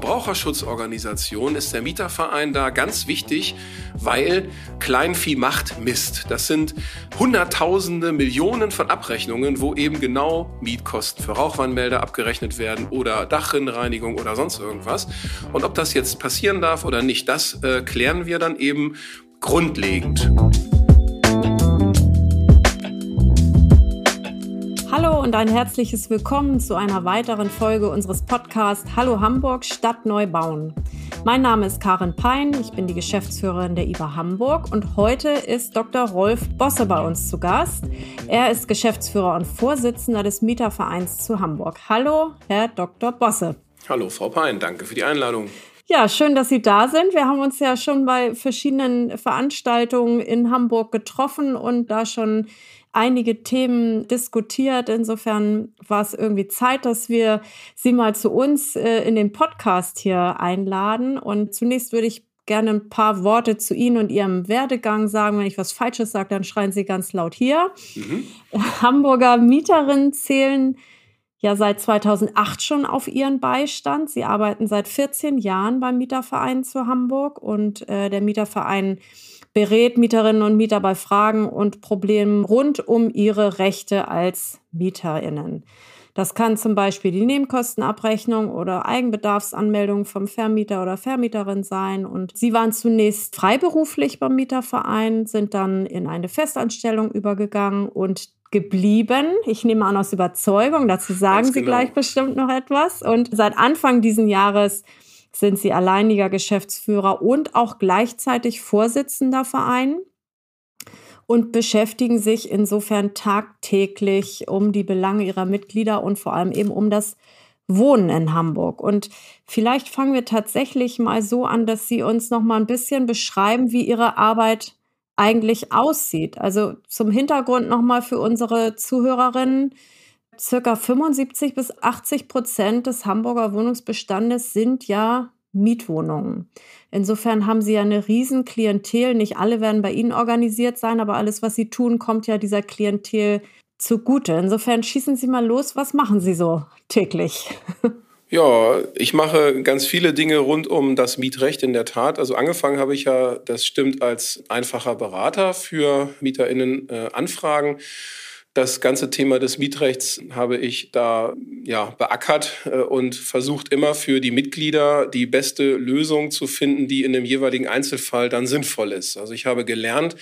Verbraucherschutzorganisation ist der Mieterverein da ganz wichtig, weil Kleinvieh macht Mist. Das sind Hunderttausende, Millionen von Abrechnungen, wo eben genau Mietkosten für Rauchwarnmelder abgerechnet werden oder Dachrinnenreinigung oder sonst irgendwas. Und ob das jetzt passieren darf oder nicht, das äh, klären wir dann eben grundlegend. Hallo und ein herzliches Willkommen zu einer weiteren Folge unseres Podcasts Hallo Hamburg Stadt neu bauen. Mein Name ist Karin Pein, ich bin die Geschäftsführerin der IBA Hamburg und heute ist Dr. Rolf Bosse bei uns zu Gast. Er ist Geschäftsführer und Vorsitzender des Mietervereins zu Hamburg. Hallo, Herr Dr. Bosse. Hallo, Frau Pein, danke für die Einladung. Ja, schön, dass Sie da sind. Wir haben uns ja schon bei verschiedenen Veranstaltungen in Hamburg getroffen und da schon einige Themen diskutiert. Insofern war es irgendwie Zeit, dass wir Sie mal zu uns äh, in den Podcast hier einladen. Und zunächst würde ich gerne ein paar Worte zu Ihnen und Ihrem Werdegang sagen. Wenn ich was Falsches sage, dann schreien Sie ganz laut hier. Mhm. Hamburger Mieterinnen zählen ja seit 2008 schon auf ihren Beistand. Sie arbeiten seit 14 Jahren beim Mieterverein zu Hamburg und äh, der Mieterverein berät Mieterinnen und Mieter bei Fragen und Problemen rund um ihre Rechte als Mieterinnen. Das kann zum Beispiel die Nebenkostenabrechnung oder Eigenbedarfsanmeldung vom Vermieter oder Vermieterin sein. Und Sie waren zunächst freiberuflich beim Mieterverein, sind dann in eine Festanstellung übergegangen und geblieben. Ich nehme an aus Überzeugung. Dazu sagen Ganz Sie genau. gleich bestimmt noch etwas. Und seit Anfang diesen Jahres sind sie alleiniger Geschäftsführer und auch gleichzeitig Vorsitzender Verein und beschäftigen sich insofern tagtäglich um die Belange ihrer Mitglieder und vor allem eben um das Wohnen in Hamburg. Und vielleicht fangen wir tatsächlich mal so an, dass Sie uns noch mal ein bisschen beschreiben, wie Ihre Arbeit eigentlich aussieht. Also zum Hintergrund noch mal für unsere Zuhörerinnen circa 75 bis 80 Prozent des Hamburger Wohnungsbestandes sind ja Mietwohnungen. Insofern haben Sie ja eine riesen Klientel. Nicht alle werden bei Ihnen organisiert sein, aber alles, was Sie tun, kommt ja dieser Klientel zugute. Insofern schießen Sie mal los. Was machen Sie so täglich? Ja, ich mache ganz viele Dinge rund um das Mietrecht in der Tat. Also angefangen habe ich ja, das stimmt, als einfacher Berater für MieterInnen äh, Anfragen das ganze Thema des Mietrechts habe ich da ja, beackert äh, und versucht immer für die Mitglieder die beste Lösung zu finden, die in dem jeweiligen Einzelfall dann sinnvoll ist. Also ich habe gelernt,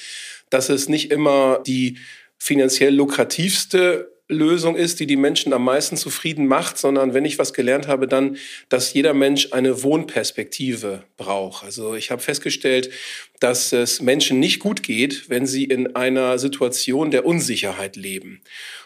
dass es nicht immer die finanziell lukrativste Lösung ist, die die Menschen am meisten zufrieden macht, sondern wenn ich was gelernt habe, dann, dass jeder Mensch eine Wohnperspektive braucht. Also ich habe festgestellt, dass es Menschen nicht gut geht, wenn sie in einer Situation der Unsicherheit leben.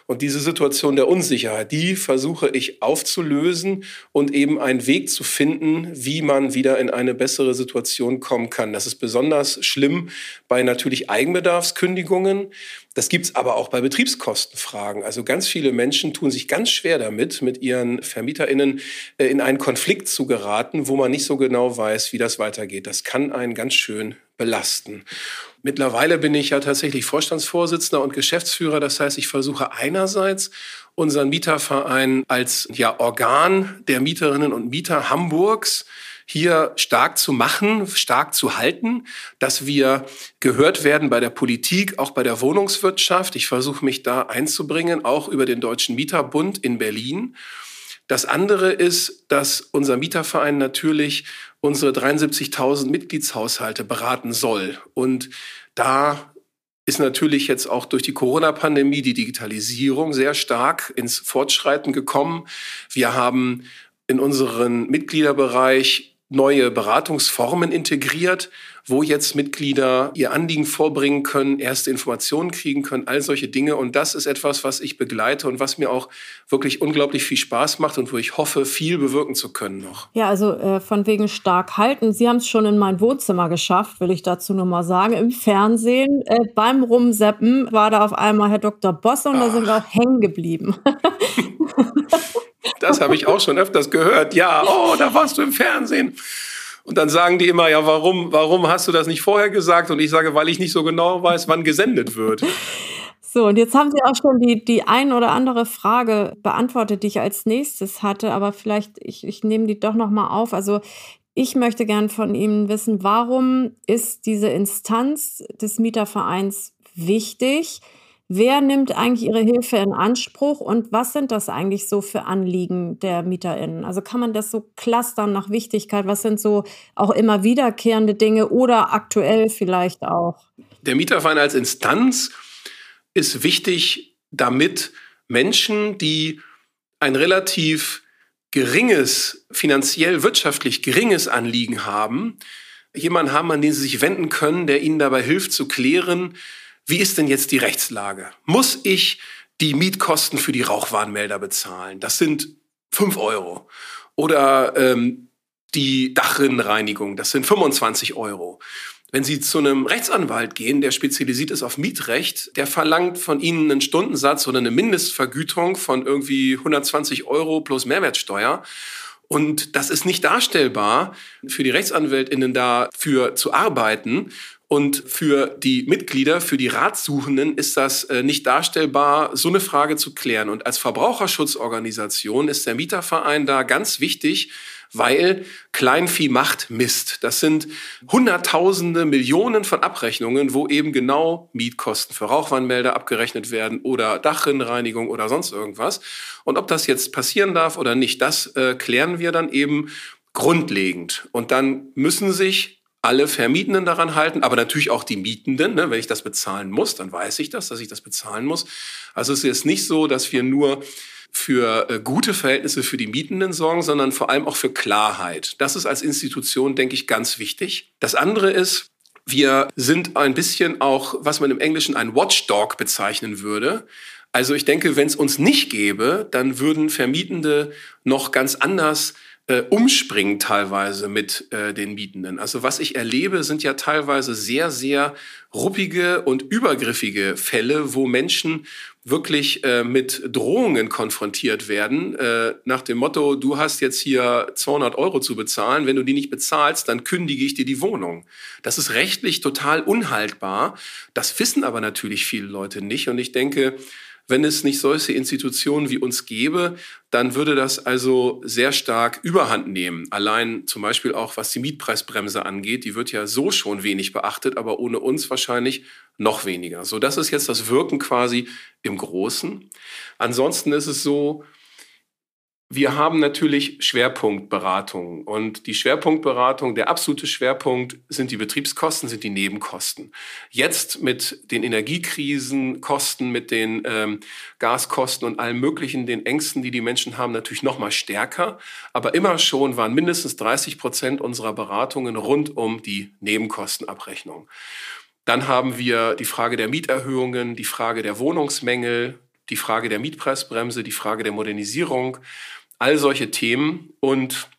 Und diese Situation der Unsicherheit, die versuche ich aufzulösen und eben einen Weg zu finden, wie man wieder in eine bessere Situation kommen kann. Das ist besonders schlimm bei natürlich Eigenbedarfskündigungen. Das gibt's aber auch bei Betriebskostenfragen. Also ganz viele Menschen tun sich ganz schwer damit, mit ihren VermieterInnen äh, in einen Konflikt zu geraten, wo man nicht so genau weiß, wie das weitergeht. Das kann einen ganz schön belasten. Mittlerweile bin ich ja tatsächlich Vorstandsvorsitzender und Geschäftsführer. Das heißt, ich versuche einerseits unseren Mieterverein als ja, Organ der Mieterinnen und Mieter Hamburgs hier stark zu machen, stark zu halten, dass wir gehört werden bei der Politik, auch bei der Wohnungswirtschaft. Ich versuche mich da einzubringen, auch über den Deutschen Mieterbund in Berlin. Das andere ist, dass unser Mieterverein natürlich unsere 73.000 Mitgliedshaushalte beraten soll. Und da ist natürlich jetzt auch durch die Corona-Pandemie die Digitalisierung sehr stark ins Fortschreiten gekommen. Wir haben in unseren Mitgliederbereich neue Beratungsformen integriert, wo jetzt Mitglieder ihr Anliegen vorbringen können, erste Informationen kriegen können, all solche Dinge. Und das ist etwas, was ich begleite und was mir auch wirklich unglaublich viel Spaß macht und wo ich hoffe, viel bewirken zu können noch. Ja, also äh, von wegen stark halten. Sie haben es schon in mein Wohnzimmer geschafft, will ich dazu nur mal sagen. Im Fernsehen äh, beim Rumseppen war da auf einmal Herr Dr. Boss und Ach. da sind wir auch hängen geblieben. Das habe ich auch schon öfters gehört. Ja, oh, da warst du im Fernsehen. Und dann sagen die immer, ja, warum, warum hast du das nicht vorher gesagt? Und ich sage, weil ich nicht so genau weiß, wann gesendet wird. So, und jetzt haben Sie auch schon die, die ein oder andere Frage beantwortet, die ich als nächstes hatte, aber vielleicht, ich, ich nehme die doch nochmal auf. Also ich möchte gern von Ihnen wissen, warum ist diese Instanz des Mietervereins wichtig? Wer nimmt eigentlich Ihre Hilfe in Anspruch und was sind das eigentlich so für Anliegen der MieterInnen? Also kann man das so clustern nach Wichtigkeit? Was sind so auch immer wiederkehrende Dinge oder aktuell vielleicht auch? Der Mieterverein als Instanz ist wichtig, damit Menschen, die ein relativ geringes, finanziell, wirtschaftlich geringes Anliegen haben, jemanden haben, an den sie sich wenden können, der ihnen dabei hilft zu klären, wie ist denn jetzt die Rechtslage? Muss ich die Mietkosten für die Rauchwarnmelder bezahlen? Das sind fünf Euro. Oder ähm, die Dachrinnenreinigung, das sind 25 Euro. Wenn Sie zu einem Rechtsanwalt gehen, der spezialisiert ist auf Mietrecht, der verlangt von Ihnen einen Stundensatz oder eine Mindestvergütung von irgendwie 120 Euro plus Mehrwertsteuer. Und das ist nicht darstellbar, für die RechtsanwältInnen dafür zu arbeiten. Und für die Mitglieder, für die Ratsuchenden ist das äh, nicht darstellbar, so eine Frage zu klären. Und als Verbraucherschutzorganisation ist der Mieterverein da ganz wichtig, weil Kleinvieh macht Mist. Das sind Hunderttausende, Millionen von Abrechnungen, wo eben genau Mietkosten für Rauchwarnmelder abgerechnet werden oder Dachrinnenreinigung oder sonst irgendwas. Und ob das jetzt passieren darf oder nicht, das äh, klären wir dann eben grundlegend. Und dann müssen sich alle Vermietenden daran halten, aber natürlich auch die Mietenden. Ne? Wenn ich das bezahlen muss, dann weiß ich das, dass ich das bezahlen muss. Also es ist nicht so, dass wir nur für äh, gute Verhältnisse für die Mietenden sorgen, sondern vor allem auch für Klarheit. Das ist als Institution, denke ich, ganz wichtig. Das andere ist, wir sind ein bisschen auch, was man im Englischen ein Watchdog bezeichnen würde. Also ich denke, wenn es uns nicht gäbe, dann würden Vermietende noch ganz anders äh, umspringen teilweise mit äh, den Mietenden. Also was ich erlebe, sind ja teilweise sehr, sehr ruppige und übergriffige Fälle, wo Menschen wirklich äh, mit Drohungen konfrontiert werden, äh, nach dem Motto, du hast jetzt hier 200 Euro zu bezahlen, wenn du die nicht bezahlst, dann kündige ich dir die Wohnung. Das ist rechtlich total unhaltbar. Das wissen aber natürlich viele Leute nicht und ich denke, wenn es nicht solche Institutionen wie uns gäbe, dann würde das also sehr stark überhand nehmen. Allein zum Beispiel auch, was die Mietpreisbremse angeht, die wird ja so schon wenig beachtet, aber ohne uns wahrscheinlich noch weniger. So, das ist jetzt das Wirken quasi im Großen. Ansonsten ist es so, wir haben natürlich Schwerpunktberatungen und die Schwerpunktberatung, der absolute Schwerpunkt sind die Betriebskosten, sind die Nebenkosten. Jetzt mit den Energiekrisenkosten, mit den ähm, Gaskosten und allem Möglichen, den Ängsten, die die Menschen haben, natürlich noch mal stärker. Aber immer schon waren mindestens 30 Prozent unserer Beratungen rund um die Nebenkostenabrechnung. Dann haben wir die Frage der Mieterhöhungen, die Frage der Wohnungsmängel, die Frage der Mietpreisbremse, die Frage der Modernisierung all solche Themen und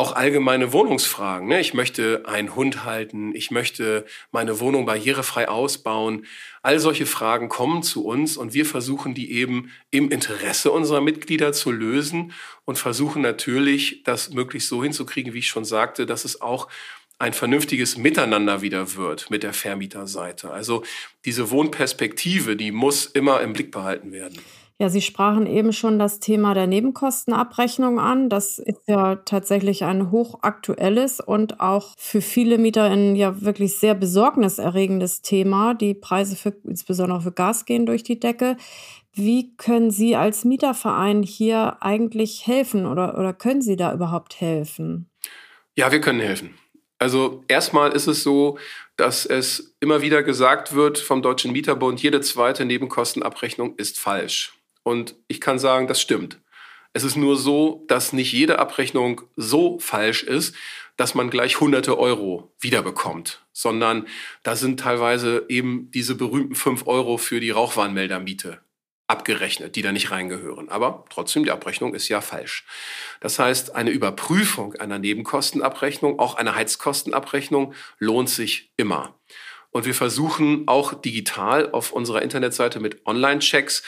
auch allgemeine Wohnungsfragen. Ne? Ich möchte einen Hund halten, ich möchte meine Wohnung barrierefrei ausbauen. All solche Fragen kommen zu uns und wir versuchen die eben im Interesse unserer Mitglieder zu lösen und versuchen natürlich, das möglichst so hinzukriegen, wie ich schon sagte, dass es auch ein vernünftiges Miteinander wieder wird mit der Vermieterseite. Also diese Wohnperspektive, die muss immer im Blick behalten werden. Ja, Sie sprachen eben schon das Thema der Nebenkostenabrechnung an. Das ist ja tatsächlich ein hochaktuelles und auch für viele MieterInnen ja wirklich sehr besorgniserregendes Thema. Die Preise für, insbesondere für Gas gehen durch die Decke. Wie können Sie als Mieterverein hier eigentlich helfen oder, oder können Sie da überhaupt helfen? Ja, wir können helfen. Also erstmal ist es so, dass es immer wieder gesagt wird vom Deutschen Mieterbund, jede zweite Nebenkostenabrechnung ist falsch. Und ich kann sagen, das stimmt. Es ist nur so, dass nicht jede Abrechnung so falsch ist, dass man gleich hunderte Euro wiederbekommt, sondern da sind teilweise eben diese berühmten fünf Euro für die Rauchwarnmeldermiete abgerechnet, die da nicht reingehören. Aber trotzdem, die Abrechnung ist ja falsch. Das heißt, eine Überprüfung einer Nebenkostenabrechnung, auch einer Heizkostenabrechnung, lohnt sich immer. Und wir versuchen auch digital auf unserer Internetseite mit Online-Checks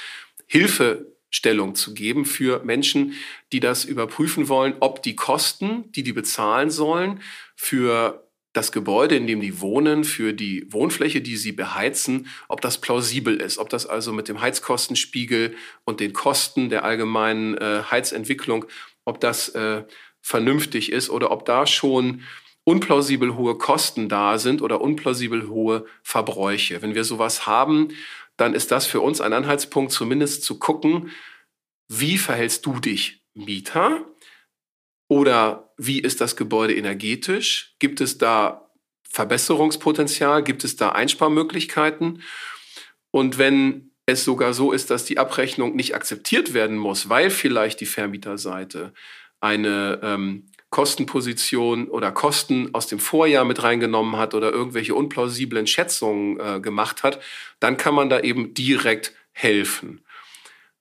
Hilfestellung zu geben für Menschen, die das überprüfen wollen, ob die Kosten, die die bezahlen sollen, für das Gebäude, in dem die wohnen, für die Wohnfläche, die sie beheizen, ob das plausibel ist, ob das also mit dem Heizkostenspiegel und den Kosten der allgemeinen äh, Heizentwicklung, ob das äh, vernünftig ist oder ob da schon unplausibel hohe Kosten da sind oder unplausibel hohe Verbräuche. Wenn wir sowas haben, dann ist das für uns ein Anhaltspunkt, zumindest zu gucken, wie verhältst du dich, Mieter? Oder wie ist das Gebäude energetisch? Gibt es da Verbesserungspotenzial? Gibt es da Einsparmöglichkeiten? Und wenn es sogar so ist, dass die Abrechnung nicht akzeptiert werden muss, weil vielleicht die Vermieterseite eine ähm, Kostenposition oder Kosten aus dem Vorjahr mit reingenommen hat oder irgendwelche unplausiblen Schätzungen äh, gemacht hat, dann kann man da eben direkt helfen.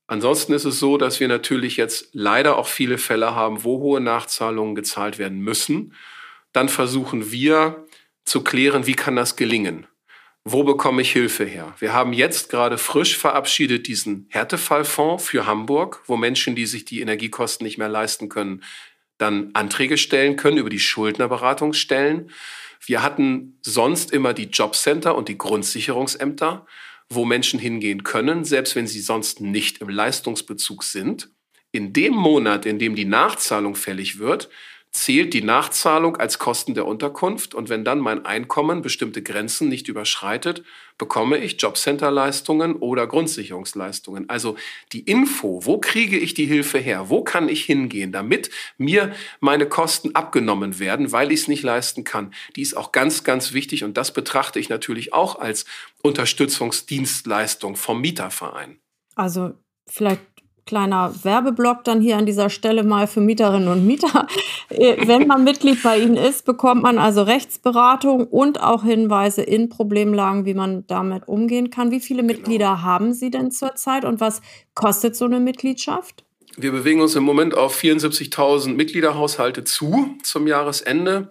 Ansonsten ist es so, dass wir natürlich jetzt leider auch viele Fälle haben, wo hohe Nachzahlungen gezahlt werden müssen. Dann versuchen wir zu klären, wie kann das gelingen? Wo bekomme ich Hilfe her? Wir haben jetzt gerade frisch verabschiedet diesen Härtefallfonds für Hamburg, wo Menschen, die sich die Energiekosten nicht mehr leisten können, dann Anträge stellen können über die Schuldnerberatungsstellen. Wir hatten sonst immer die Jobcenter und die Grundsicherungsämter, wo Menschen hingehen können, selbst wenn sie sonst nicht im Leistungsbezug sind. In dem Monat, in dem die Nachzahlung fällig wird, zählt die Nachzahlung als Kosten der Unterkunft und wenn dann mein Einkommen bestimmte Grenzen nicht überschreitet, bekomme ich Jobcenterleistungen oder Grundsicherungsleistungen. Also die Info, wo kriege ich die Hilfe her, wo kann ich hingehen, damit mir meine Kosten abgenommen werden, weil ich es nicht leisten kann, die ist auch ganz, ganz wichtig und das betrachte ich natürlich auch als Unterstützungsdienstleistung vom Mieterverein. Also vielleicht kleiner Werbeblock dann hier an dieser Stelle mal für Mieterinnen und Mieter. Äh, wenn man Mitglied bei Ihnen ist, bekommt man also Rechtsberatung und auch Hinweise in Problemlagen, wie man damit umgehen kann. Wie viele genau. Mitglieder haben Sie denn zurzeit und was kostet so eine Mitgliedschaft? Wir bewegen uns im Moment auf 74.000 Mitgliederhaushalte zu zum Jahresende.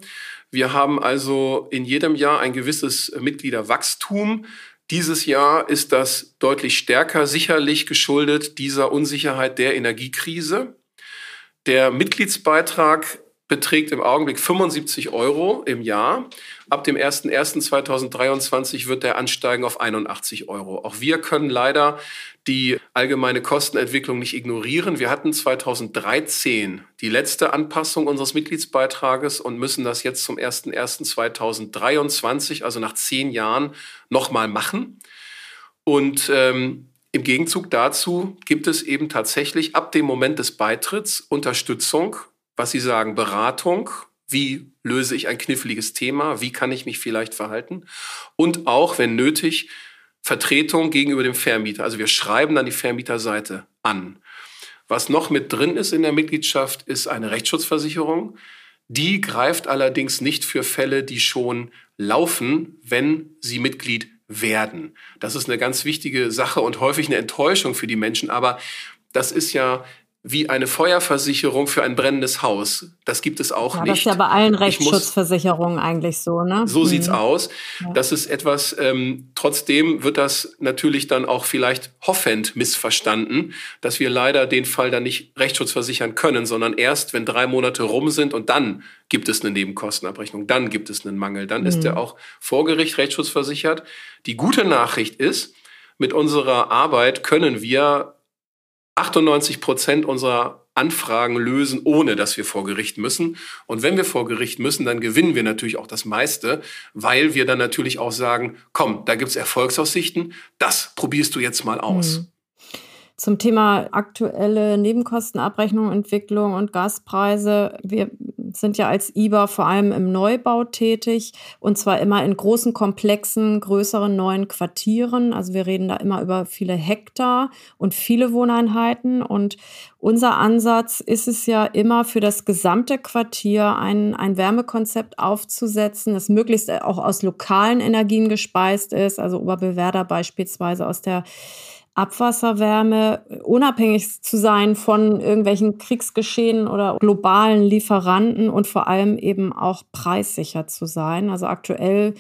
Wir haben also in jedem Jahr ein gewisses Mitgliederwachstum. Dieses Jahr ist das deutlich stärker sicherlich geschuldet dieser Unsicherheit der Energiekrise. Der Mitgliedsbeitrag beträgt im Augenblick 75 Euro im Jahr. Ab dem 01.01.2023 wird der ansteigen auf 81 Euro. Auch wir können leider die allgemeine Kostenentwicklung nicht ignorieren. Wir hatten 2013 die letzte Anpassung unseres Mitgliedsbeitrages und müssen das jetzt zum 01.01.2023, also nach zehn Jahren, nochmal machen. Und ähm, im Gegenzug dazu gibt es eben tatsächlich ab dem Moment des Beitritts Unterstützung, was Sie sagen, Beratung, wie löse ich ein kniffliges Thema, wie kann ich mich vielleicht verhalten und auch, wenn nötig, Vertretung gegenüber dem Vermieter. Also wir schreiben dann die Vermieterseite an. Was noch mit drin ist in der Mitgliedschaft, ist eine Rechtsschutzversicherung. Die greift allerdings nicht für Fälle, die schon laufen, wenn sie Mitglied werden. Das ist eine ganz wichtige Sache und häufig eine Enttäuschung für die Menschen. Aber das ist ja wie eine Feuerversicherung für ein brennendes Haus. Das gibt es auch ja, nicht. Das ist ja bei allen Rechtsschutzversicherungen eigentlich so, ne? So mhm. sieht's aus. Ja. Das ist etwas, ähm, trotzdem wird das natürlich dann auch vielleicht hoffend missverstanden, dass wir leider den Fall dann nicht Rechtsschutz versichern können, sondern erst, wenn drei Monate rum sind und dann gibt es eine Nebenkostenabrechnung, dann gibt es einen Mangel, dann mhm. ist er auch vor Gericht rechtsschutzversichert. Die gute Nachricht ist, mit unserer Arbeit können wir 98 Prozent unserer Anfragen lösen, ohne dass wir vor Gericht müssen. Und wenn wir vor Gericht müssen, dann gewinnen wir natürlich auch das meiste, weil wir dann natürlich auch sagen, komm, da gibt's Erfolgsaussichten, das probierst du jetzt mal aus. Mhm. Zum Thema aktuelle Nebenkostenabrechnung, Entwicklung und Gaspreise. Wir sind ja als IBA vor allem im Neubau tätig und zwar immer in großen, komplexen, größeren neuen Quartieren. Also wir reden da immer über viele Hektar und viele Wohneinheiten. Und unser Ansatz ist es ja immer für das gesamte Quartier ein, ein Wärmekonzept aufzusetzen, das möglichst auch aus lokalen Energien gespeist ist. Also Oberbewerder beispielsweise aus der Abwasserwärme unabhängig zu sein von irgendwelchen Kriegsgeschehen oder globalen Lieferanten und vor allem eben auch preissicher zu sein. Also aktuell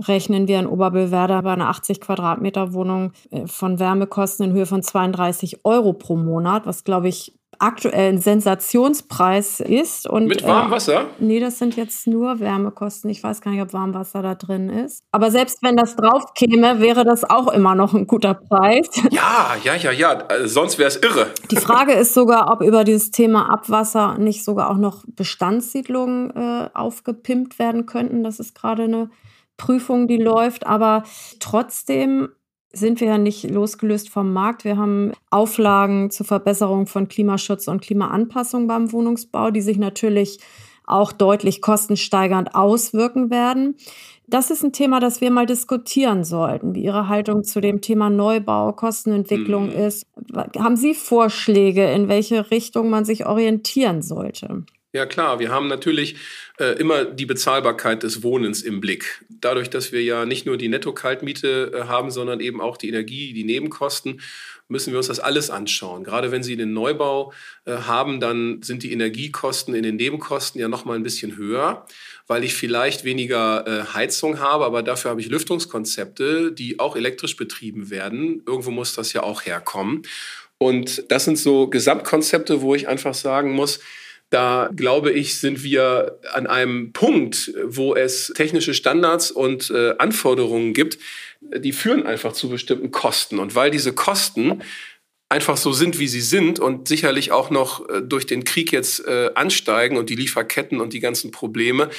rechnen wir in Oberbillwerder bei einer 80 Quadratmeter Wohnung äh, von Wärmekosten in Höhe von 32 Euro pro Monat, was glaube ich aktuell ein Sensationspreis ist. Und, Mit Warmwasser? Äh, nee, das sind jetzt nur Wärmekosten. Ich weiß gar nicht, ob Warmwasser da drin ist. Aber selbst wenn das drauf käme, wäre das auch immer noch ein guter Preis. Ja, ja, ja, ja. Also sonst wäre es irre. Die Frage ist sogar, ob über dieses Thema Abwasser nicht sogar auch noch Bestandssiedlungen äh, aufgepimpt werden könnten. Das ist gerade eine Prüfung, die läuft. Aber trotzdem sind wir ja nicht losgelöst vom Markt. Wir haben Auflagen zur Verbesserung von Klimaschutz und Klimaanpassung beim Wohnungsbau, die sich natürlich auch deutlich kostensteigernd auswirken werden. Das ist ein Thema, das wir mal diskutieren sollten, wie Ihre Haltung zu dem Thema Neubau, Kostenentwicklung mhm. ist. Haben Sie Vorschläge, in welche Richtung man sich orientieren sollte? Ja klar, wir haben natürlich äh, immer die Bezahlbarkeit des Wohnens im Blick. Dadurch, dass wir ja nicht nur die Netto-Kaltmiete äh, haben, sondern eben auch die Energie, die Nebenkosten, müssen wir uns das alles anschauen. Gerade wenn Sie den Neubau äh, haben, dann sind die Energiekosten in den Nebenkosten ja noch mal ein bisschen höher, weil ich vielleicht weniger äh, Heizung habe, aber dafür habe ich Lüftungskonzepte, die auch elektrisch betrieben werden. Irgendwo muss das ja auch herkommen. Und das sind so Gesamtkonzepte, wo ich einfach sagen muss, da glaube ich, sind wir an einem Punkt, wo es technische Standards und äh, Anforderungen gibt, die führen einfach zu bestimmten Kosten. Und weil diese Kosten einfach so sind, wie sie sind und sicherlich auch noch äh, durch den Krieg jetzt äh, ansteigen und die Lieferketten und die ganzen Probleme,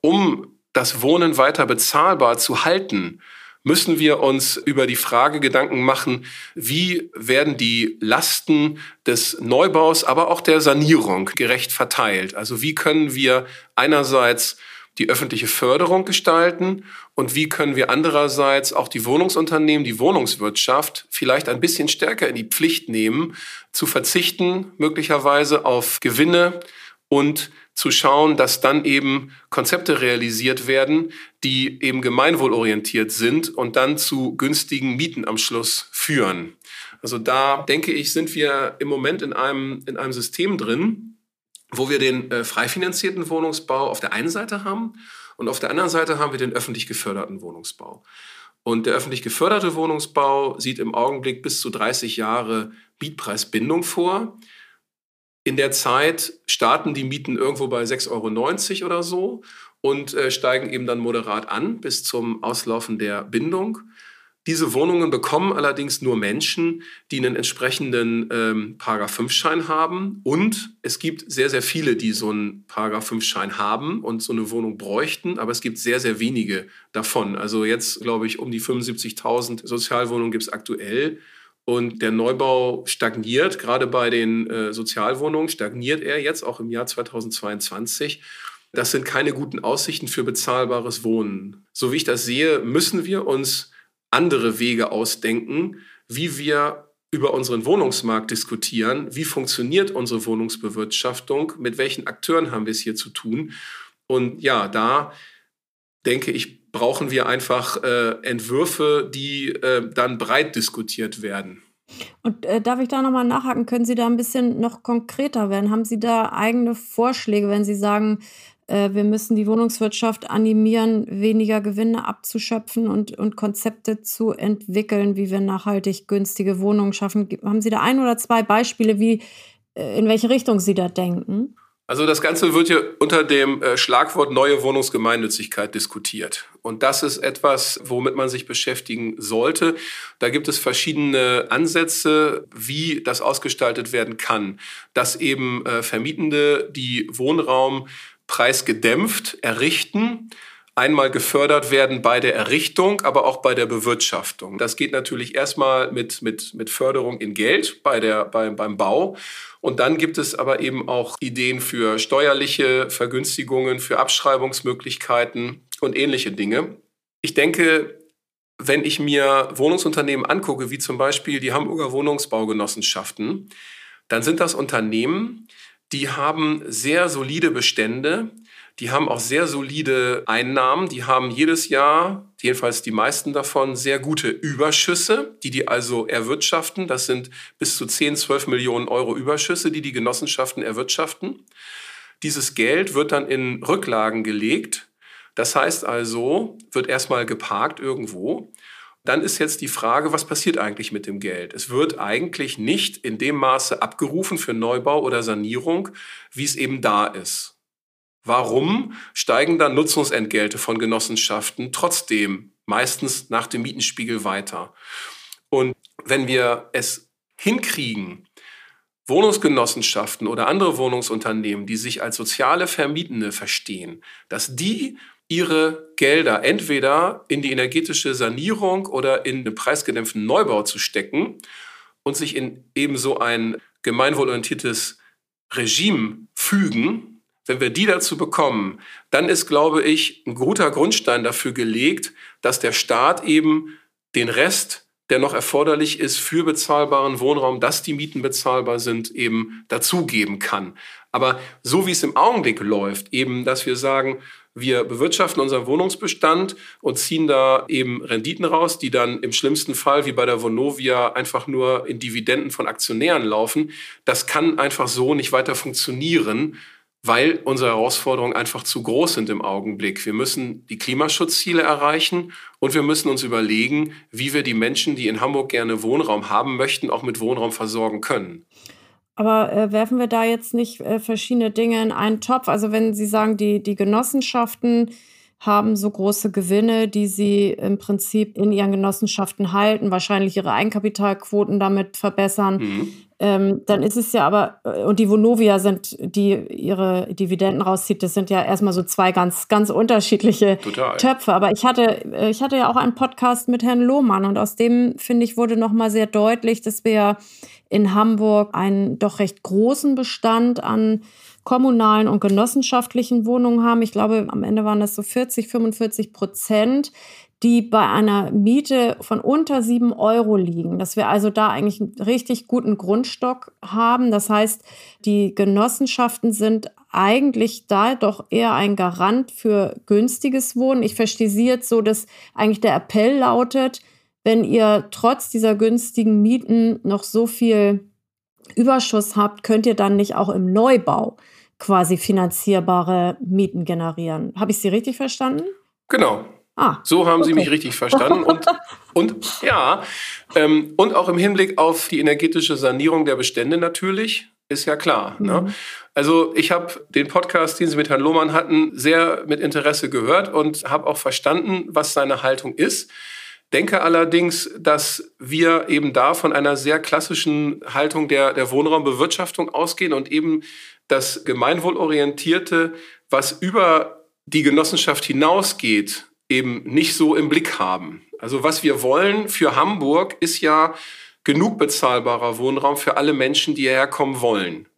um das Wohnen weiter bezahlbar zu halten, müssen wir uns über die Frage Gedanken machen, wie werden die Lasten des Neubaus, aber auch der Sanierung gerecht verteilt. Also wie können wir einerseits die öffentliche Förderung gestalten und wie können wir andererseits auch die Wohnungsunternehmen, die Wohnungswirtschaft vielleicht ein bisschen stärker in die Pflicht nehmen, zu verzichten möglicherweise auf Gewinne und zu schauen, dass dann eben Konzepte realisiert werden, die eben gemeinwohlorientiert sind und dann zu günstigen Mieten am Schluss führen. Also da denke ich, sind wir im Moment in einem, in einem System drin, wo wir den äh, frei finanzierten Wohnungsbau auf der einen Seite haben und auf der anderen Seite haben wir den öffentlich geförderten Wohnungsbau. Und der öffentlich geförderte Wohnungsbau sieht im Augenblick bis zu 30 Jahre Mietpreisbindung vor. In der Zeit starten die Mieten irgendwo bei 6,90 Euro oder so und äh, steigen eben dann moderat an bis zum Auslaufen der Bindung. Diese Wohnungen bekommen allerdings nur Menschen, die einen entsprechenden ähm, Paragraph 5-Schein haben. Und es gibt sehr, sehr viele, die so einen Paragraph 5-Schein haben und so eine Wohnung bräuchten, aber es gibt sehr, sehr wenige davon. Also jetzt, glaube ich, um die 75.000 Sozialwohnungen gibt es aktuell. Und der Neubau stagniert, gerade bei den äh, Sozialwohnungen stagniert er jetzt auch im Jahr 2022. Das sind keine guten Aussichten für bezahlbares Wohnen. So wie ich das sehe, müssen wir uns andere Wege ausdenken, wie wir über unseren Wohnungsmarkt diskutieren. Wie funktioniert unsere Wohnungsbewirtschaftung? Mit welchen Akteuren haben wir es hier zu tun? Und ja, da denke ich, brauchen wir einfach äh, Entwürfe, die äh, dann breit diskutiert werden. Und äh, darf ich da nochmal nachhaken? Können Sie da ein bisschen noch konkreter werden? Haben Sie da eigene Vorschläge, wenn Sie sagen, äh, wir müssen die Wohnungswirtschaft animieren, weniger Gewinne abzuschöpfen und, und Konzepte zu entwickeln, wie wir nachhaltig günstige Wohnungen schaffen? Haben Sie da ein oder zwei Beispiele, wie, äh, in welche Richtung Sie da denken? Also das Ganze wird hier unter dem äh, Schlagwort neue Wohnungsgemeinnützigkeit diskutiert. Und das ist etwas, womit man sich beschäftigen sollte. Da gibt es verschiedene Ansätze, wie das ausgestaltet werden kann. Dass eben äh, Vermietende, die Wohnraum preisgedämpft errichten, einmal gefördert werden bei der Errichtung, aber auch bei der Bewirtschaftung. Das geht natürlich erstmal mit, mit, mit Förderung in Geld bei der, bei, beim Bau. Und dann gibt es aber eben auch Ideen für steuerliche Vergünstigungen, für Abschreibungsmöglichkeiten und ähnliche Dinge. Ich denke, wenn ich mir Wohnungsunternehmen angucke, wie zum Beispiel die Hamburger Wohnungsbaugenossenschaften, dann sind das Unternehmen, die haben sehr solide Bestände, die haben auch sehr solide Einnahmen. Die haben jedes Jahr, jedenfalls die meisten davon, sehr gute Überschüsse, die die also erwirtschaften. Das sind bis zu 10, 12 Millionen Euro Überschüsse, die die Genossenschaften erwirtschaften. Dieses Geld wird dann in Rücklagen gelegt. Das heißt also, wird erstmal geparkt irgendwo. dann ist jetzt die Frage, was passiert eigentlich mit dem Geld? Es wird eigentlich nicht in dem Maße abgerufen für Neubau oder Sanierung, wie es eben da ist. Warum steigen dann Nutzungsentgelte von Genossenschaften trotzdem meistens nach dem Mietenspiegel weiter? Und wenn wir es hinkriegen, Wohnungsgenossenschaften oder andere Wohnungsunternehmen, die sich als soziale Vermietende verstehen, dass die ihre Gelder entweder in die energetische Sanierung oder in den preisgedämpften Neubau zu stecken und sich in ebenso ein gemeinwohlorientiertes Regime fügen, wenn wir die dazu bekommen, dann ist, glaube ich, ein guter Grundstein dafür gelegt, dass der Staat eben den Rest, der noch erforderlich ist für bezahlbaren Wohnraum, dass die Mieten bezahlbar sind, eben dazugeben kann. Aber so wie es im Augenblick läuft, eben, dass wir sagen, wir bewirtschaften unseren Wohnungsbestand und ziehen da eben Renditen raus, die dann im schlimmsten Fall, wie bei der Vonovia, einfach nur in Dividenden von Aktionären laufen. Das kann einfach so nicht weiter funktionieren, weil unsere Herausforderungen einfach zu groß sind im Augenblick. Wir müssen die Klimaschutzziele erreichen und wir müssen uns überlegen, wie wir die Menschen, die in Hamburg gerne Wohnraum haben möchten, auch mit Wohnraum versorgen können. Aber äh, werfen wir da jetzt nicht äh, verschiedene Dinge in einen Topf? Also wenn Sie sagen, die, die Genossenschaften haben so große Gewinne, die sie im Prinzip in ihren Genossenschaften halten, wahrscheinlich ihre Eigenkapitalquoten damit verbessern. Mhm. Ähm, dann ist es ja aber, äh, und die Vonovia sind, die ihre Dividenden rauszieht, das sind ja erstmal so zwei ganz, ganz unterschiedliche Total. Töpfe. Aber ich hatte, äh, ich hatte ja auch einen Podcast mit Herrn Lohmann und aus dem, finde ich, wurde nochmal sehr deutlich, dass wir in Hamburg einen doch recht großen Bestand an kommunalen und genossenschaftlichen Wohnungen haben. Ich glaube, am Ende waren das so 40, 45 Prozent, die bei einer Miete von unter sieben Euro liegen. Dass wir also da eigentlich einen richtig guten Grundstock haben. Das heißt, die Genossenschaften sind eigentlich da doch eher ein Garant für günstiges Wohnen. Ich verstehe sie jetzt so, dass eigentlich der Appell lautet, wenn ihr trotz dieser günstigen Mieten noch so viel Überschuss habt, könnt ihr dann nicht auch im Neubau quasi finanzierbare Mieten generieren. Habe ich Sie richtig verstanden? Genau. Ah, so haben okay. Sie mich richtig verstanden. Und, und ja, ähm, und auch im Hinblick auf die energetische Sanierung der Bestände natürlich, ist ja klar. Ne? Mhm. Ne? Also ich habe den Podcast, den Sie mit Herrn Lohmann hatten, sehr mit Interesse gehört und habe auch verstanden, was seine Haltung ist. Denke allerdings, dass wir eben da von einer sehr klassischen Haltung der, der Wohnraumbewirtschaftung ausgehen und eben das Gemeinwohlorientierte, was über die Genossenschaft hinausgeht, eben nicht so im Blick haben. Also was wir wollen für Hamburg ist ja genug bezahlbarer Wohnraum für alle Menschen, die hierher kommen wollen.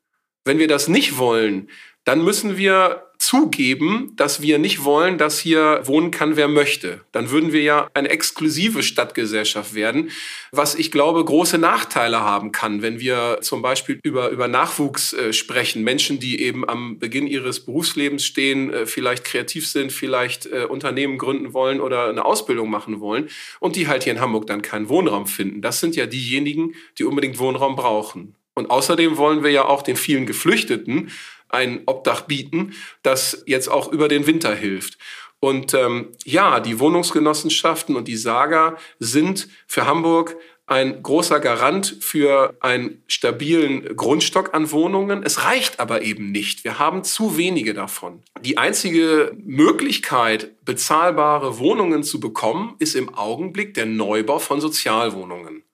Wenn wir das nicht wollen, dann müssen wir zugeben, dass wir nicht wollen, dass hier wohnen kann, wer möchte. Dann würden wir ja eine exklusive Stadtgesellschaft werden, was ich glaube große Nachteile haben kann, wenn wir zum Beispiel über, über Nachwuchs äh, sprechen. Menschen, die eben am Beginn ihres Berufslebens stehen, äh, vielleicht kreativ sind, vielleicht äh, Unternehmen gründen wollen oder eine Ausbildung machen wollen und die halt hier in Hamburg dann keinen Wohnraum finden. Das sind ja diejenigen, die unbedingt Wohnraum brauchen. Und außerdem wollen wir ja auch den vielen Geflüchteten ein Obdach bieten, das jetzt auch über den Winter hilft. Und ähm, ja, die Wohnungsgenossenschaften und die Saga sind für Hamburg ein großer Garant für einen stabilen Grundstock an Wohnungen. Es reicht aber eben nicht. Wir haben zu wenige davon. Die einzige Möglichkeit, bezahlbare Wohnungen zu bekommen, ist im Augenblick der Neubau von Sozialwohnungen.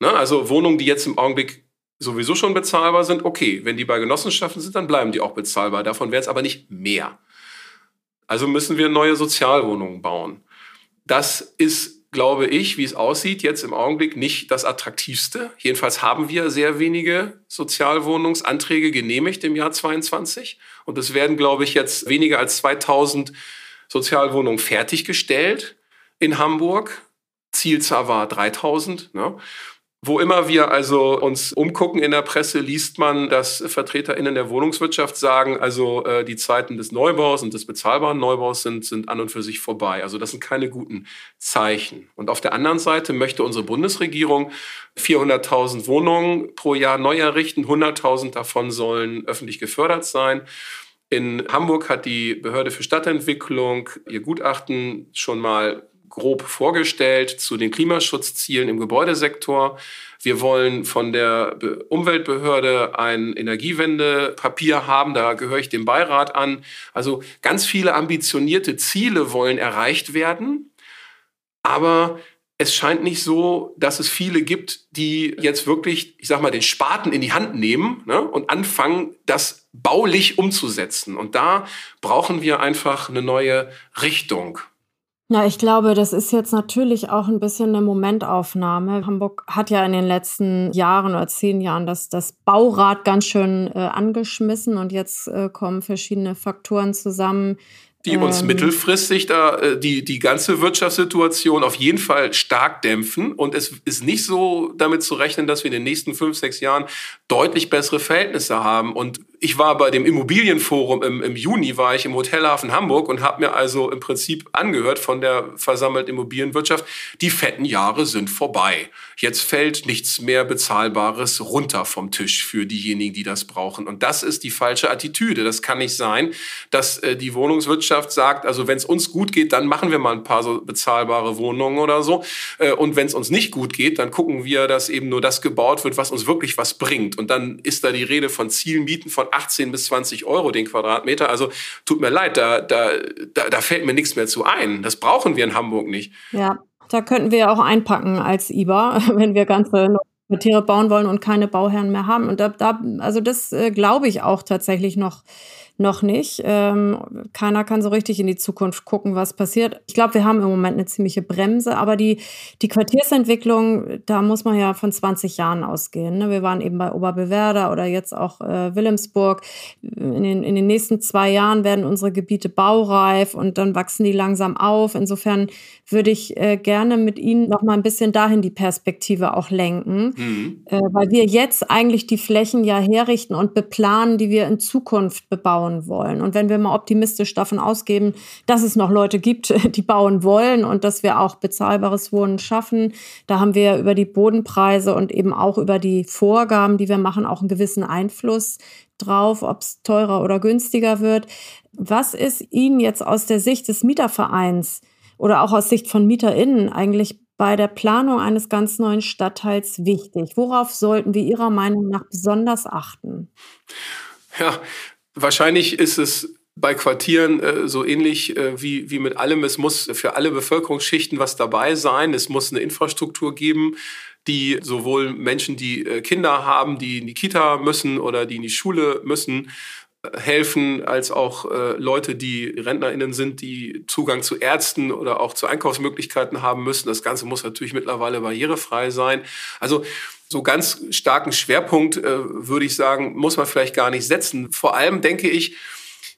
Ne? Also Wohnungen, die jetzt im Augenblick sowieso schon bezahlbar sind, okay. Wenn die bei Genossenschaften sind, dann bleiben die auch bezahlbar. Davon wäre es aber nicht mehr. Also müssen wir neue Sozialwohnungen bauen. Das ist, glaube ich, wie es aussieht, jetzt im Augenblick nicht das Attraktivste. Jedenfalls haben wir sehr wenige Sozialwohnungsanträge genehmigt im Jahr 22. Und es werden, glaube ich, jetzt weniger als 2000 Sozialwohnungen fertiggestellt in Hamburg. Zielzahl war 3000. Ne? Wo immer wir also uns umgucken in der Presse, liest man, dass VertreterInnen der Wohnungswirtschaft sagen, also äh, die Zeiten des Neubaus und des bezahlbaren Neubaus sind, sind an und für sich vorbei. Also das sind keine guten Zeichen. Und auf der anderen Seite möchte unsere Bundesregierung 400.000 Wohnungen pro Jahr neu errichten. 100.000 davon sollen öffentlich gefördert sein. In Hamburg hat die Behörde für Stadtentwicklung ihr Gutachten schon mal grob vorgestellt zu den Klimaschutzzielen im Gebäudesektor. Wir wollen von der Umweltbehörde ein Energiewendepapier haben, da gehöre ich dem Beirat an. Also ganz viele ambitionierte Ziele wollen erreicht werden. Aber es scheint nicht so, dass es viele gibt, die jetzt wirklich, ich sag mal, den Spaten in die Hand nehmen ne, und anfangen, das baulich umzusetzen. Und da brauchen wir einfach eine neue Richtung. Ja, ich glaube, das ist jetzt natürlich auch ein bisschen eine Momentaufnahme. Hamburg hat ja in den letzten Jahren oder zehn Jahren das, das Baurad ganz schön äh, angeschmissen und jetzt äh, kommen verschiedene Faktoren zusammen, die uns ähm, mittelfristig da äh, die, die ganze Wirtschaftssituation auf jeden Fall stark dämpfen. Und es ist nicht so damit zu rechnen, dass wir in den nächsten fünf, sechs Jahren deutlich bessere Verhältnisse haben. Und ich war bei dem Immobilienforum im, im Juni, war ich im Hotelhafen Hamburg und habe mir also im Prinzip angehört von der versammelten Immobilienwirtschaft, die fetten Jahre sind vorbei. Jetzt fällt nichts mehr Bezahlbares runter vom Tisch für diejenigen, die das brauchen. Und das ist die falsche Attitüde. Das kann nicht sein, dass äh, die Wohnungswirtschaft sagt, also wenn es uns gut geht, dann machen wir mal ein paar so bezahlbare Wohnungen oder so. Äh, und wenn es uns nicht gut geht, dann gucken wir, dass eben nur das gebaut wird, was uns wirklich was bringt. Und dann ist da die Rede von Zielmieten von 18 bis 20 Euro den Quadratmeter. Also tut mir leid, da, da, da, da fällt mir nichts mehr zu ein. Das brauchen wir in Hamburg nicht. Ja, da könnten wir ja auch einpacken als IBA, wenn wir ganze Quartiere bauen wollen und keine Bauherren mehr haben. Und da, da also das äh, glaube ich auch tatsächlich noch noch nicht. Ähm, keiner kann so richtig in die Zukunft gucken, was passiert. Ich glaube, wir haben im Moment eine ziemliche Bremse, aber die, die Quartiersentwicklung, da muss man ja von 20 Jahren ausgehen. Ne? Wir waren eben bei Oberbewerder oder jetzt auch äh, Wilhelmsburg. In den, in den nächsten zwei Jahren werden unsere Gebiete baureif und dann wachsen die langsam auf. Insofern würde ich äh, gerne mit Ihnen noch mal ein bisschen dahin die Perspektive auch lenken, mhm. äh, weil wir jetzt eigentlich die Flächen ja herrichten und beplanen, die wir in Zukunft bebauen wollen. Und wenn wir mal optimistisch davon ausgeben, dass es noch Leute gibt, die bauen wollen und dass wir auch bezahlbares Wohnen schaffen, da haben wir über die Bodenpreise und eben auch über die Vorgaben, die wir machen, auch einen gewissen Einfluss drauf, ob es teurer oder günstiger wird. Was ist Ihnen jetzt aus der Sicht des Mietervereins oder auch aus Sicht von MieterInnen eigentlich bei der Planung eines ganz neuen Stadtteils wichtig? Worauf sollten wir Ihrer Meinung nach besonders achten? Ja, wahrscheinlich ist es bei Quartieren äh, so ähnlich äh, wie, wie mit allem. Es muss für alle Bevölkerungsschichten was dabei sein. Es muss eine Infrastruktur geben, die sowohl Menschen, die äh, Kinder haben, die in die Kita müssen oder die in die Schule müssen, helfen, als auch äh, Leute, die RentnerInnen sind, die Zugang zu Ärzten oder auch zu Einkaufsmöglichkeiten haben müssen. Das Ganze muss natürlich mittlerweile barrierefrei sein. Also so ganz starken Schwerpunkt, äh, würde ich sagen, muss man vielleicht gar nicht setzen. Vor allem denke ich,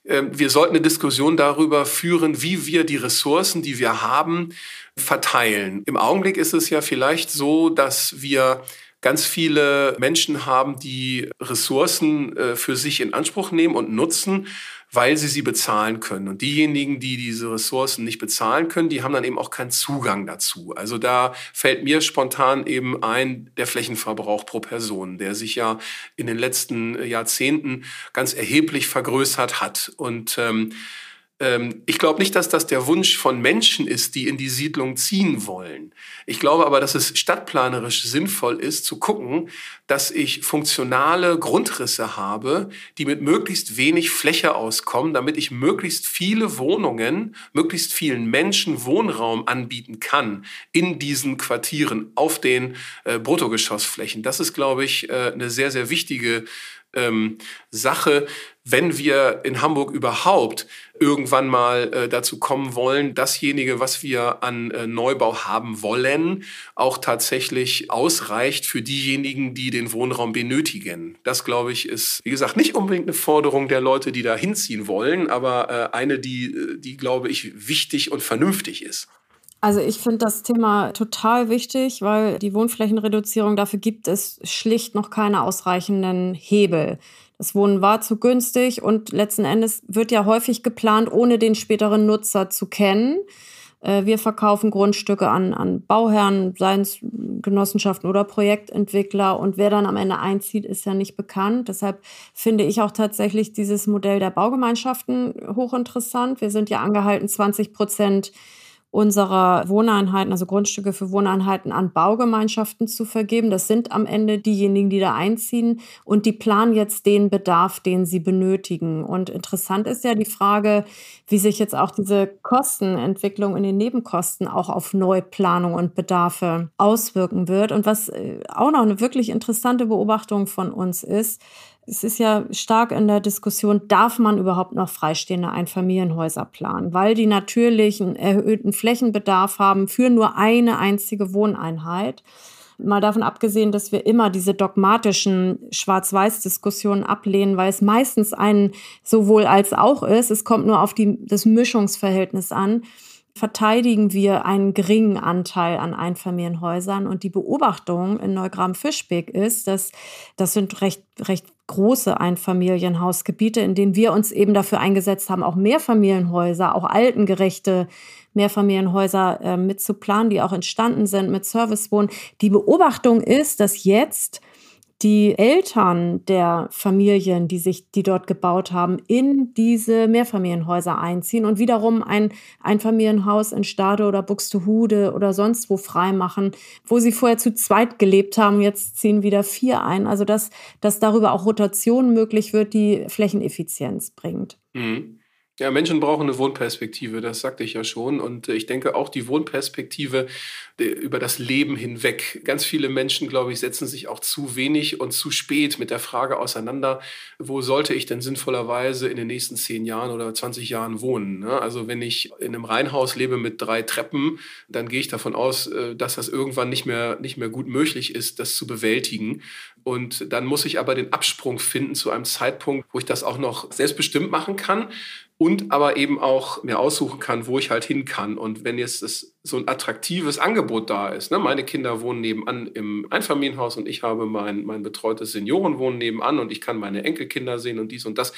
äh, wir sollten eine Diskussion darüber führen, wie wir die Ressourcen, die wir haben, verteilen. Im Augenblick ist es ja vielleicht so, dass wir ganz viele Menschen haben, die Ressourcen äh, für sich in Anspruch nehmen und nutzen, weil sie sie bezahlen können. Und diejenigen, die diese Ressourcen nicht bezahlen können, die haben dann eben auch keinen Zugang dazu. Also da fällt mir spontan eben ein der Flächenverbrauch pro Person, der sich ja in den letzten Jahrzehnten ganz erheblich vergrößert hat. Und ähm, ich glaube nicht, dass das der Wunsch von Menschen ist, die in die Siedlung ziehen wollen. Ich glaube aber, dass es stadtplanerisch sinnvoll ist, zu gucken, dass ich funktionale Grundrisse habe, die mit möglichst wenig Fläche auskommen, damit ich möglichst viele Wohnungen, möglichst vielen Menschen Wohnraum anbieten kann in diesen Quartieren auf den äh, Bruttogeschossflächen. Das ist, glaube ich, äh, eine sehr, sehr wichtige ähm, Sache, wenn wir in Hamburg überhaupt irgendwann mal äh, dazu kommen wollen, dasjenige, was wir an äh, Neubau haben wollen, auch tatsächlich ausreicht für diejenigen, die den Wohnraum benötigen. Das, glaube ich, ist, wie gesagt, nicht unbedingt eine Forderung der Leute, die da hinziehen wollen, aber äh, eine, die, äh, die, glaube ich, wichtig und vernünftig ist. Also ich finde das Thema total wichtig, weil die Wohnflächenreduzierung, dafür gibt es schlicht noch keine ausreichenden Hebel. Das Wohnen war zu günstig und letzten Endes wird ja häufig geplant, ohne den späteren Nutzer zu kennen. Äh, wir verkaufen Grundstücke an, an Bauherren, seien Genossenschaften oder Projektentwickler. Und wer dann am Ende einzieht, ist ja nicht bekannt. Deshalb finde ich auch tatsächlich dieses Modell der Baugemeinschaften hochinteressant. Wir sind ja angehalten, 20 Prozent unserer Wohneinheiten, also Grundstücke für Wohneinheiten an Baugemeinschaften zu vergeben. Das sind am Ende diejenigen, die da einziehen und die planen jetzt den Bedarf, den sie benötigen. Und interessant ist ja die Frage, wie sich jetzt auch diese Kostenentwicklung in den Nebenkosten auch auf Neuplanung und Bedarfe auswirken wird. Und was äh, auch noch eine wirklich interessante Beobachtung von uns ist, es ist ja stark in der Diskussion, darf man überhaupt noch freistehende Einfamilienhäuser planen, weil die natürlich einen erhöhten Flächenbedarf haben für nur eine einzige Wohneinheit. Mal davon abgesehen, dass wir immer diese dogmatischen Schwarz-Weiß-Diskussionen ablehnen, weil es meistens ein sowohl als auch ist. Es kommt nur auf die, das Mischungsverhältnis an verteidigen wir einen geringen Anteil an Einfamilienhäusern. Und die Beobachtung in Neugramm-Fischbeck ist, dass das sind recht, recht große Einfamilienhausgebiete, in denen wir uns eben dafür eingesetzt haben, auch Mehrfamilienhäuser, auch altengerechte Mehrfamilienhäuser äh, mitzuplanen, die auch entstanden sind mit Servicewohnen. Die Beobachtung ist, dass jetzt die Eltern der Familien, die sich, die dort gebaut haben, in diese Mehrfamilienhäuser einziehen und wiederum ein Einfamilienhaus in Stade oder Buxtehude oder sonst wo freimachen, wo sie vorher zu zweit gelebt haben, jetzt ziehen wieder vier ein. Also dass, dass darüber auch Rotation möglich wird, die Flächeneffizienz bringt. Mhm. Ja, Menschen brauchen eine Wohnperspektive, das sagte ich ja schon. Und äh, ich denke auch die Wohnperspektive äh, über das Leben hinweg. Ganz viele Menschen, glaube ich, setzen sich auch zu wenig und zu spät mit der Frage auseinander, wo sollte ich denn sinnvollerweise in den nächsten zehn Jahren oder 20 Jahren wohnen? Ne? Also wenn ich in einem Reihenhaus lebe mit drei Treppen, dann gehe ich davon aus, äh, dass das irgendwann nicht mehr, nicht mehr gut möglich ist, das zu bewältigen. Und dann muss ich aber den Absprung finden zu einem Zeitpunkt, wo ich das auch noch selbstbestimmt machen kann und aber eben auch mir aussuchen kann, wo ich halt hin kann. Und wenn jetzt das, so ein attraktives Angebot da ist, ne? meine Kinder wohnen nebenan im Einfamilienhaus und ich habe mein, mein betreutes Seniorenwohnen nebenan und ich kann meine Enkelkinder sehen und dies und das,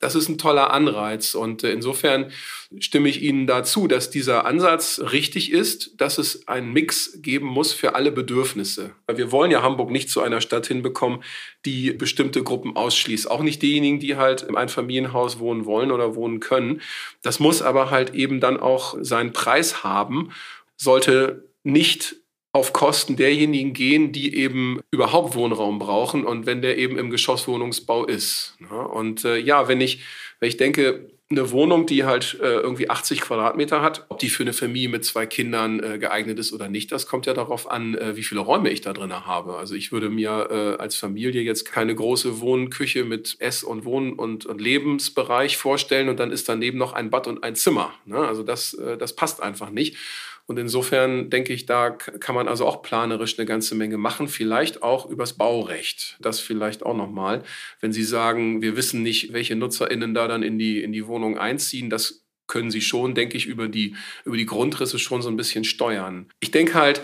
das ist ein toller Anreiz. Und äh, insofern stimme ich Ihnen dazu, dass dieser Ansatz richtig ist, dass es einen Mix geben muss für alle Bedürfnisse. Wir wollen ja Hamburg nicht zu einer Stadt hinbekommen, die bestimmte Gruppen ausschließt. Auch nicht diejenigen, die halt im Einfamilienhaus wohnen wollen oder wohnen können. Das muss aber halt eben dann auch seinen Preis haben, sollte nicht auf Kosten derjenigen gehen, die eben überhaupt Wohnraum brauchen und wenn der eben im Geschosswohnungsbau ist. Und äh, ja, wenn ich, wenn ich denke, eine Wohnung, die halt äh, irgendwie 80 Quadratmeter hat, ob die für eine Familie mit zwei Kindern äh, geeignet ist oder nicht, das kommt ja darauf an, äh, wie viele Räume ich da drin habe. Also ich würde mir äh, als Familie jetzt keine große Wohnküche mit Ess- und Wohn- und, und, Lebensbereich vorstellen und dann ist daneben noch ein Bad und ein Zimmer. Ne? Also das, äh, das passt einfach nicht. Und insofern denke ich, da kann man also auch planerisch eine ganze Menge machen, vielleicht auch übers Baurecht. Das vielleicht auch nochmal. Wenn Sie sagen, wir wissen nicht, welche NutzerInnen da dann in die, in die Wohnung einziehen, das können Sie schon, denke ich, über die, über die Grundrisse schon so ein bisschen steuern. Ich denke halt,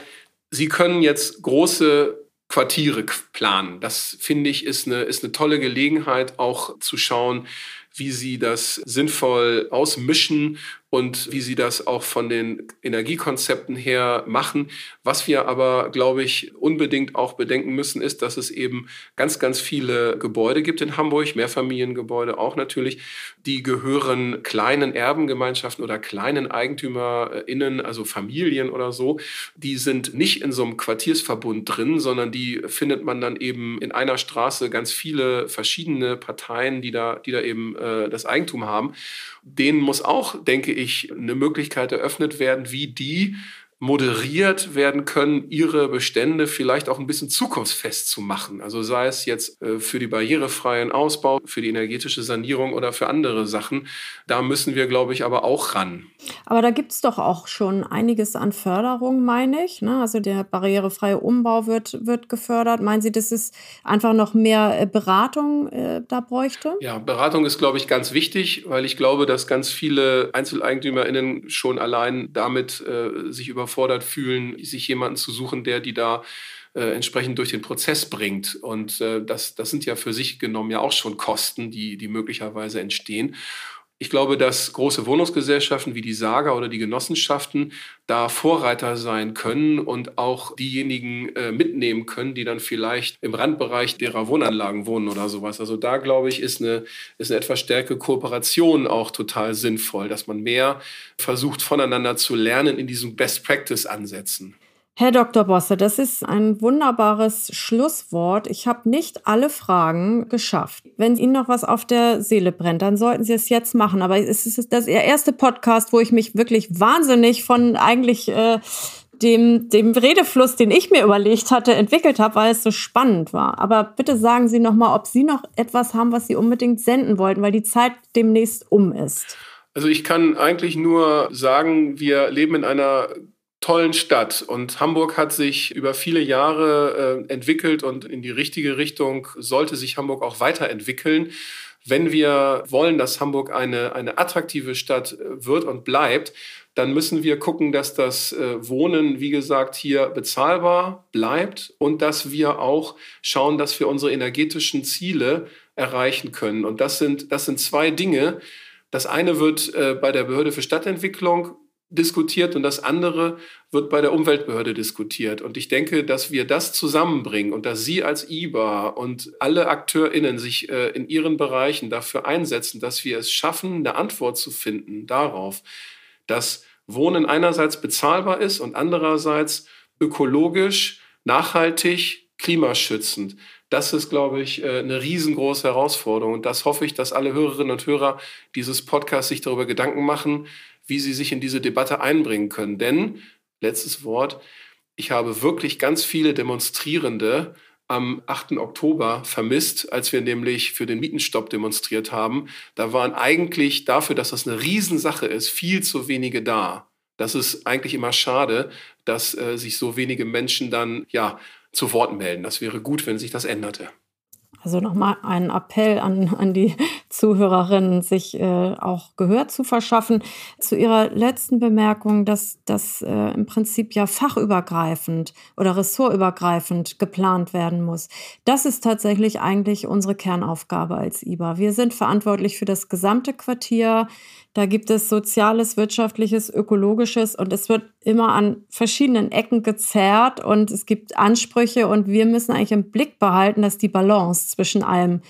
Sie können jetzt große Quartiere planen. Das finde ich ist eine, ist eine tolle Gelegenheit, auch zu schauen, wie sie das sinnvoll ausmischen und wie sie das auch von den Energiekonzepten her machen. Was wir aber, glaube ich, unbedingt auch bedenken müssen, ist, dass es eben ganz, ganz viele Gebäude gibt in Hamburg, Mehrfamiliengebäude auch natürlich, die gehören kleinen Erbengemeinschaften oder kleinen EigentümerInnen, also Familien oder so. Die sind nicht in so einem Quartiersverbund drin, sondern die findet man dann eben in einer Straße ganz viele verschiedene Parteien, die da, die da eben äh, das Eigentum haben. Denen muss auch, denke ich, eine Möglichkeit eröffnet werden, wie die moderiert werden können, ihre Bestände vielleicht auch ein bisschen zukunftsfest zu machen. Also sei es jetzt äh, für die barrierefreien Ausbau, für die energetische Sanierung oder für andere Sachen. Da müssen wir, glaube ich, aber auch ran. Aber da gibt es doch auch schon einiges an Förderung, meine ich. Ne? Also der barrierefreie Umbau wird, wird gefördert. Meinen Sie, dass es einfach noch mehr äh, Beratung äh, da bräuchte? Ja, Beratung ist, glaube ich, ganz wichtig, weil ich glaube, dass ganz viele EinzeleigentümerInnen schon allein damit äh, sich über überfordert fühlen, sich jemanden zu suchen, der die da äh, entsprechend durch den Prozess bringt. Und äh, das, das sind ja für sich genommen ja auch schon Kosten, die, die möglicherweise entstehen. Ich glaube, dass große Wohnungsgesellschaften wie die Saga oder die Genossenschaften da Vorreiter sein können und auch diejenigen äh, mitnehmen können, die dann vielleicht im Randbereich derer Wohnanlagen wohnen oder sowas. Also da glaube ich, ist eine, ist eine etwas stärkere Kooperation auch total sinnvoll, dass man mehr versucht voneinander zu lernen in diesen Best Practice Ansätzen. Herr Dr. Bosse, das ist ein wunderbares Schlusswort. Ich habe nicht alle Fragen geschafft. Wenn Ihnen noch was auf der Seele brennt, dann sollten Sie es jetzt machen. Aber es ist das Ihr erste Podcast, wo ich mich wirklich wahnsinnig von eigentlich äh, dem, dem Redefluss, den ich mir überlegt hatte, entwickelt habe, weil es so spannend war. Aber bitte sagen Sie noch mal, ob Sie noch etwas haben, was Sie unbedingt senden wollten, weil die Zeit demnächst um ist. Also ich kann eigentlich nur sagen, wir leben in einer tollen Stadt. Und Hamburg hat sich über viele Jahre äh, entwickelt und in die richtige Richtung sollte sich Hamburg auch weiterentwickeln. Wenn wir wollen, dass Hamburg eine, eine attraktive Stadt äh, wird und bleibt, dann müssen wir gucken, dass das äh, Wohnen, wie gesagt, hier bezahlbar bleibt und dass wir auch schauen, dass wir unsere energetischen Ziele erreichen können. Und das sind, das sind zwei Dinge. Das eine wird äh, bei der Behörde für Stadtentwicklung diskutiert und das andere wird bei der Umweltbehörde diskutiert. Und ich denke, dass wir das zusammenbringen und dass Sie als IBA und alle AkteurInnen sich äh, in ihren Bereichen dafür einsetzen, dass wir es schaffen, eine Antwort zu finden darauf, dass Wohnen einerseits bezahlbar ist und andererseits ökologisch, nachhaltig, klimaschützend. Das ist, glaube ich, äh, eine riesengroße Herausforderung. Und das hoffe ich, dass alle Hörerinnen und Hörer dieses Podcasts sich darüber Gedanken machen, wie sie sich in diese Debatte einbringen können. Denn, letztes Wort, ich habe wirklich ganz viele Demonstrierende am 8. Oktober vermisst, als wir nämlich für den Mietenstopp demonstriert haben. Da waren eigentlich dafür, dass das eine Riesensache ist, viel zu wenige da. Das ist eigentlich immer schade, dass äh, sich so wenige Menschen dann ja zu Wort melden. Das wäre gut, wenn sich das änderte. Also nochmal ein Appell an, an die Zuhörerinnen, sich äh, auch Gehör zu verschaffen. Zu Ihrer letzten Bemerkung, dass das äh, im Prinzip ja fachübergreifend oder ressortübergreifend geplant werden muss. Das ist tatsächlich eigentlich unsere Kernaufgabe als IBA. Wir sind verantwortlich für das gesamte Quartier. Da gibt es Soziales, Wirtschaftliches, Ökologisches und es wird immer an verschiedenen Ecken gezerrt und es gibt Ansprüche und wir müssen eigentlich im Blick behalten, dass die Balance zwischen allem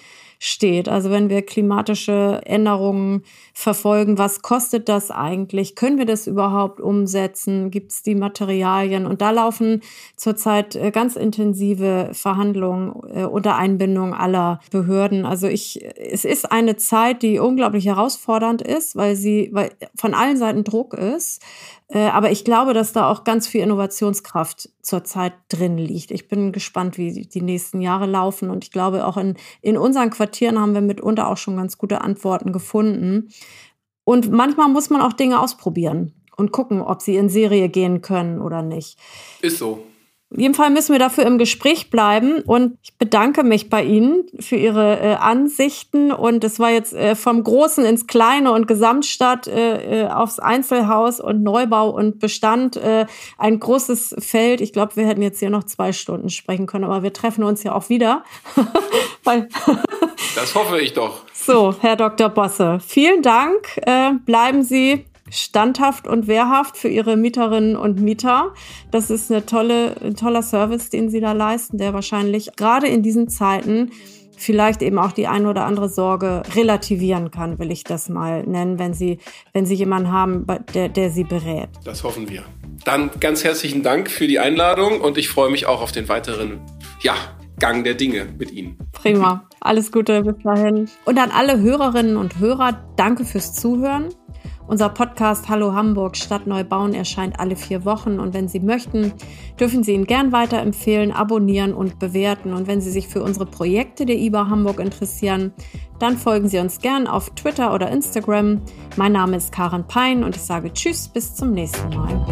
steht. Also wenn wir klimatische Änderungen verfolgen, was kostet das eigentlich? Können wir das überhaupt umsetzen? Gibt es die Materialien? Und da laufen zurzeit äh, ganz intensive Verhandlungen äh, unter Einbindung aller Behörden. Also ich, es ist eine Zeit, die unglaublich herausfordernd ist, weil sie, weil von allen Seiten Druck ist. Äh, aber ich glaube, dass da auch ganz viel Innovationskraft zurzeit drin liegt. Ich bin gespannt, wie die nächsten Jahre laufen. Und ich glaube, auch in, in unseren Quartieren haben wir mitunter auch schon ganz gute Antworten gefunden. Und manchmal muss man auch Dinge ausprobieren und gucken, ob sie in Serie gehen können oder nicht. Ist so. In jedem Fall müssen wir dafür im Gespräch bleiben und ich bedanke mich bei Ihnen für Ihre äh, Ansichten und es war jetzt äh, vom Großen ins Kleine und Gesamtstadt äh, äh aufs Einzelhaus und Neubau und Bestand äh, ein großes Feld. Ich glaube, wir hätten jetzt hier noch zwei Stunden sprechen können, aber wir treffen uns ja auch wieder. das hoffe ich doch. So, Herr Dr. Bosse, vielen Dank. Äh, bleiben Sie standhaft und wehrhaft für ihre Mieterinnen und Mieter. Das ist eine tolle, ein toller Service, den sie da leisten, der wahrscheinlich gerade in diesen Zeiten vielleicht eben auch die ein oder andere Sorge relativieren kann, will ich das mal nennen, wenn Sie, wenn Sie jemanden haben, der, der Sie berät. Das hoffen wir. Dann ganz herzlichen Dank für die Einladung und ich freue mich auch auf den weiteren, ja, Gang der Dinge mit Ihnen. Prima. Alles Gute bis dahin. Und an alle Hörerinnen und Hörer, danke fürs Zuhören. Unser Podcast Hallo Hamburg Stadt neu bauen erscheint alle vier Wochen und wenn Sie möchten, dürfen Sie ihn gern weiterempfehlen, abonnieren und bewerten. Und wenn Sie sich für unsere Projekte der IBA Hamburg interessieren, dann folgen Sie uns gern auf Twitter oder Instagram. Mein Name ist Karen Pein und ich sage Tschüss, bis zum nächsten Mal.